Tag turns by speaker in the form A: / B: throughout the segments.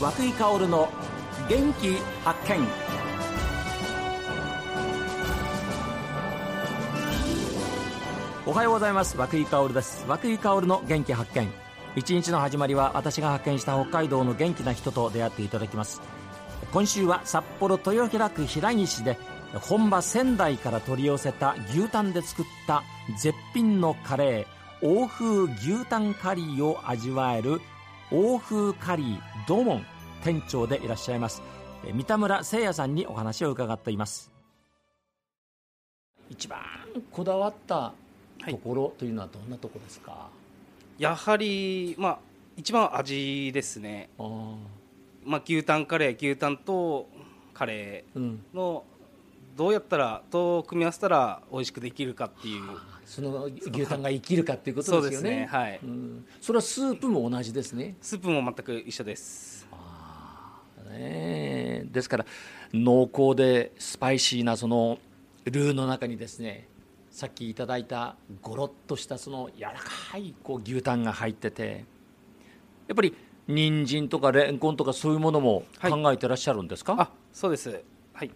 A: 和久井薫の元気発見。おはようございます。和久井薫です。和久井薫の元気発見。一日の始まりは私が発見した北海道の元気な人と出会っていただきます。今週は札幌豊平区平岸で本場仙台から取り寄せた牛タンで作った絶品のカレー。欧風牛タンカリーを味わえる欧風カリードモン店長でいらっしゃいます三田村誠也さんにお話を伺っています。一番こだわったところというのはどんなところですか、は
B: い、やはり、まあ、一番味ですね。まあ、牛タンカレー牛タンとカレーの、どうやったらどう組み合わせたら美味しくできるかっていう。
A: その牛タンが生きるかっていうことですよね。
B: ねはい、
A: うん、それはスープも同じですね。
B: スープも全く一緒です。
A: あね、ですから濃厚でスパイシーなそのルーの中にですねさっきいただいたゴロッとしたその柔らかいこう牛タンが入っててやっぱり人参とかレンコンとかそういうものも考えてらっしゃるんですか、はい、あ
B: そうです。はい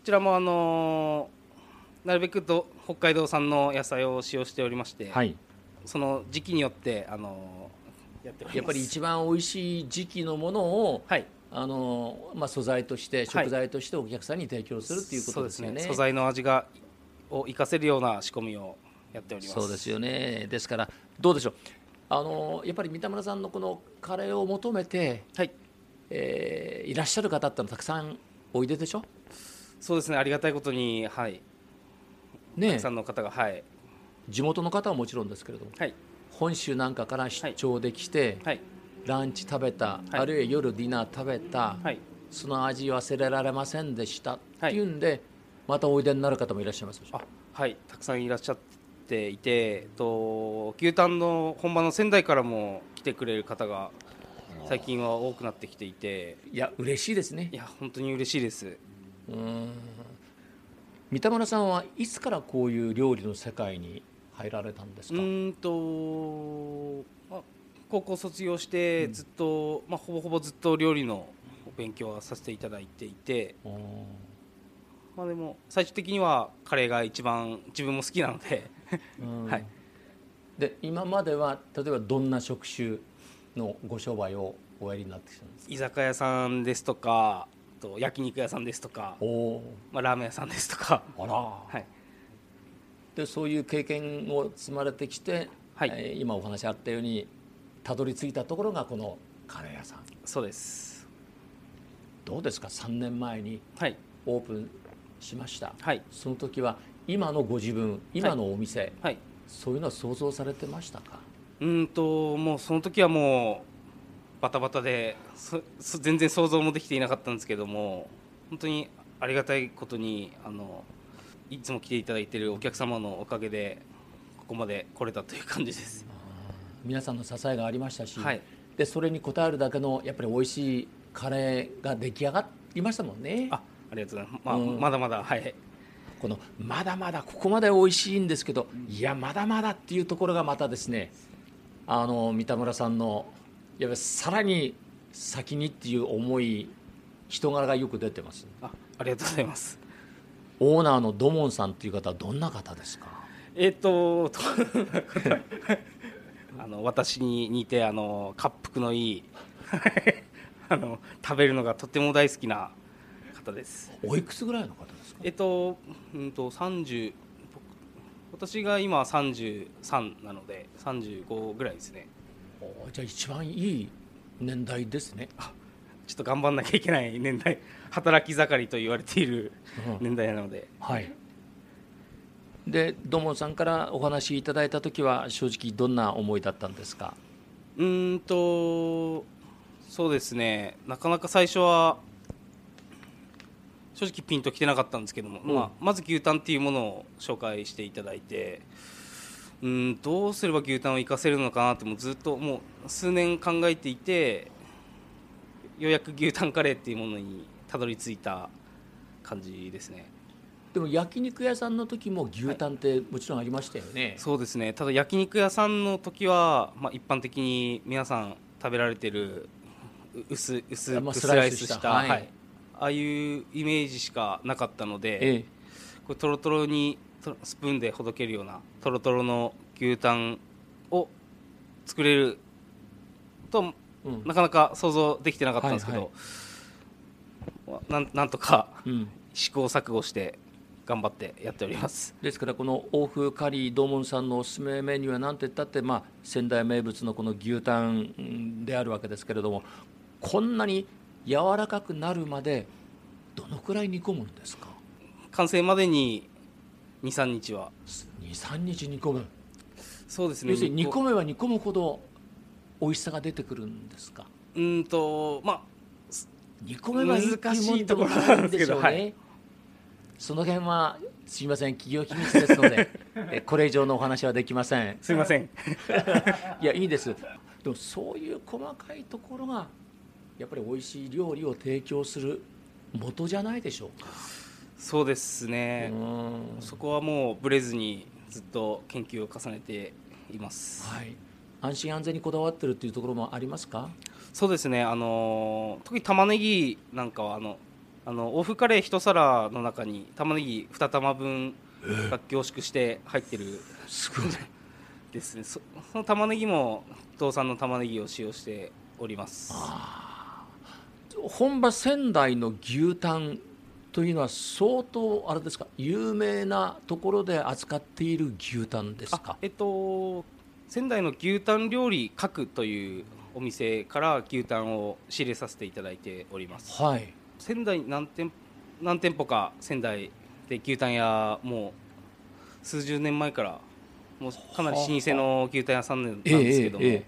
B: こちらもあのーなるべくと北海道産の野菜を使用しておりまして、はい、その時期によってあの
A: やってやっぱり一番美味しい時期のものを、はい、あのまあ、素材として食材としてお客さんに提供するっていうことですよね。ね、
B: 素材の味がを生かせるような仕込みをやっております。
A: そうですよね。ですからどうでしょう。あのやっぱり三田村さんのこのカレーを求めて、はい。えー、いらっしゃる方ってのたくさんおいででしょ？
B: そうですねありがたいことにはい。ね、たくさんの方が、はい、
A: 地元の方はもちろんですけれども、はい、本州なんかから出張できて、はい、ランチ食べた、あるいは夜ディナー食べた、その味忘れられませんでしたっていうんで、またおいでになる方もいらっしゃいます
B: はい。たくさんいらっしゃっていてと牛タンの本場の仙台からも来てくれる方が最近は多くなってきていて。
A: いや嬉しいですね。
B: いや本当に嬉しいですうん。
A: 三田村さんはいつからこういう料理の世界に入られたんですか？
B: うんと、まあ、高校卒業してずっと、うん、まあ、ほぼほぼずっと料理の勉強はさせていただいていて、まあ、でも最終的にはカレーが一番自分も好きなので。はい、
A: で今までは例えばどんな職種のご商売をおやりになってきたんですか？
B: 居酒屋さんですとかと焼肉屋さんですとか、まあ、ラーメン屋さんですとか。あら、は
A: い、でそういう経験を積まれてきて、はい。えー、今お話あったようにたどり着いたところがこのカレー屋さん。
B: そうです。
A: どうですか？3年前にオープンしました、はい、その時は今のご自分今のお店、はい。はい、そういうのは想像されてましたか？
B: うんともうその時はもうバタバタで全然想像もできていなかったんですけども本当にありがたいことにあのいつも来ていただいているお客様のおかげでここまで来れたという感じです。
A: 皆さんの支えがありましたし、はい、でそれに応えるだけのやっぱり美味しいカレーが出来上がりましたもんね。
B: あありがとうございます、まあ、うん、まだまだはい。
A: このまだまだここまで美味しいんですけどいやまだまだっていうところがまたですねあの三田村さんのやっぱさらに先にっていう思い人柄がよく出てます
B: あありがとうございます。
A: オーナーの土門さんっていう方はどんな方ですか？
B: えっ、と あの私に似てあの滑腹のいい あの食べるのがとても大好きな方です。
A: おいくつぐらいの方ですか？
B: えっ、とうんと30私が今33なので35ぐらいですね
A: じゃあ一番いい年代ですね。
B: ちょっと頑張んなきゃいけない年代。働き盛りと言われている年代なので、
A: うん、はい。で土門さんからお話しいただいた時は正直どんな思いだったんですか？
B: うんとそうですね。なかなか最初は正直ピンときてなかったんですけども、うん、まあ、まず牛タンっていうものを紹介していただいてうんどうすれば牛タンを生かせるのかなってもうずっともう数年考えていてようやく牛タンカレーっていうものにたどり着いた感じですね。
A: でも焼肉屋さんの時も牛タンってもちろんありましたよね、はい、
B: そうですね。ただ焼肉屋さんの時は、まあ、一般的に皆さん食べられてるう薄薄くスライスした
A: したはい。
B: はい。ああいうイメージしかなかったので、
A: ええ。
B: これトロトロにとスプーンでほどけるようなトロトロの牛タンを作れると
A: うん。
B: なかなか想像できてなかったんですけど、なんなんとか
A: うん。
B: 試行錯誤して頑張ってやっております。
A: ですからこの欧風カリー道門さんのおすすめメニューは何て言ったって、まあ、仙台名物のこの牛タンうんであるわけですけれどもこんなに柔らかくなるまでどのくらい煮込むんですか？
B: 完成までに23日は。
A: 23日煮込む
B: そうですね。
A: 要するに煮込めば煮込むほど美味しさが出てくるんですか？
B: うーんとまあ
A: 煮込めばいいっていうもんでもないんでしょうね、その辺はすみません。企業秘密ですので えこれ以上のお話はできません。
B: すいません。
A: いやいいです。でもそういう細かいところがやっぱり美味しい料理を提供する元じゃないでしょうか、
B: そうですね、
A: うん。
B: そこはもうブレずにずっと研究を重ねています、
A: はい。安心安全にこだわってるっていうところもありますか？
B: そうですね。あのー特に玉ねぎなんかはあのあの欧風カレー一皿の中に玉ねぎ2玉分が凝縮して入ってる
A: すごい。
B: ですね。そその玉ねぎも道産の玉ねぎを使用しております。
A: 本場仙台の牛タンというのは相当あれですか？有名なところで扱っている牛タンですか？
B: あえっと仙台の牛タン料理閣というお店から牛タンを仕入れさせていただいております。
A: はい。
B: 仙台何店何店舗か仙台で牛タン屋もう数十年前からもうかなり老舗の牛タン屋さんなんですけども、
A: ええええ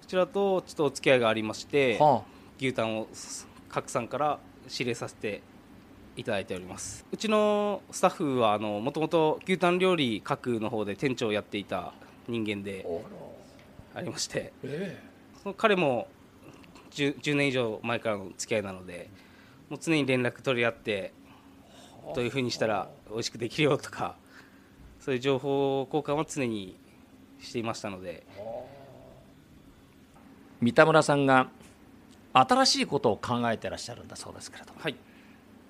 B: こちらとちょっとお付き合いがありまして、
A: は
B: 牛タンを各さんから仕入れさせていただいております。うちのスタッフはもともと牛タン料理各の方で店長をやっていた人間で
A: あ
B: ありまして
A: え
B: その彼も 10, 10年以上前からの付き合いなのでもう常に連絡取り合ってどういうふうにしたら美味しくできるよとかそういう情報交換は常にしていましたので。
A: 三田村さんが新しいことを考えてらっしゃるんだそうですけれども。
B: はい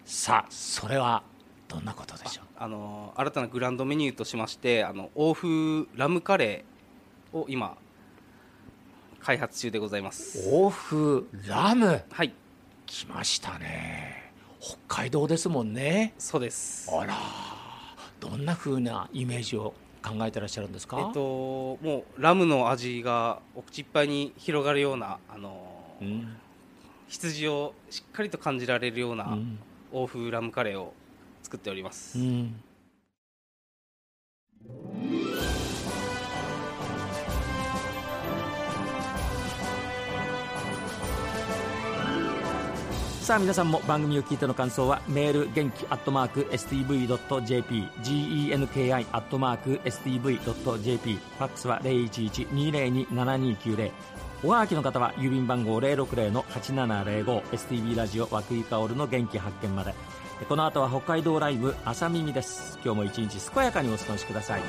A: さあそれはどんなことでしょう？
B: あの新たなグランドメニューとしましてあの欧風ラムカレーを今開発中でございます。
A: 欧風ラム？
B: はい。
A: 来ましたね。北海道ですもんね。
B: そうです。
A: あら。どんな風なイメージを考えてらっしゃるんですか、
B: えっともうラムの味がお口いっぱいに広がるようなあの
A: うん。
B: 羊をしっかりと感じられるような
A: うん
B: 欧風ラムカレーを作っております、
A: うん。さあ皆さんも番組を聞いての感想はメール元気アットマーク STV.jp genki アットマーク STV.jp ファックスは011-202-7290おはがきの方は郵便番号060-8705 STB ラジオ和久井薫の元気発見まで。この後は北海道ライブ朝耳です。今日も一日健やかにお過ごしください。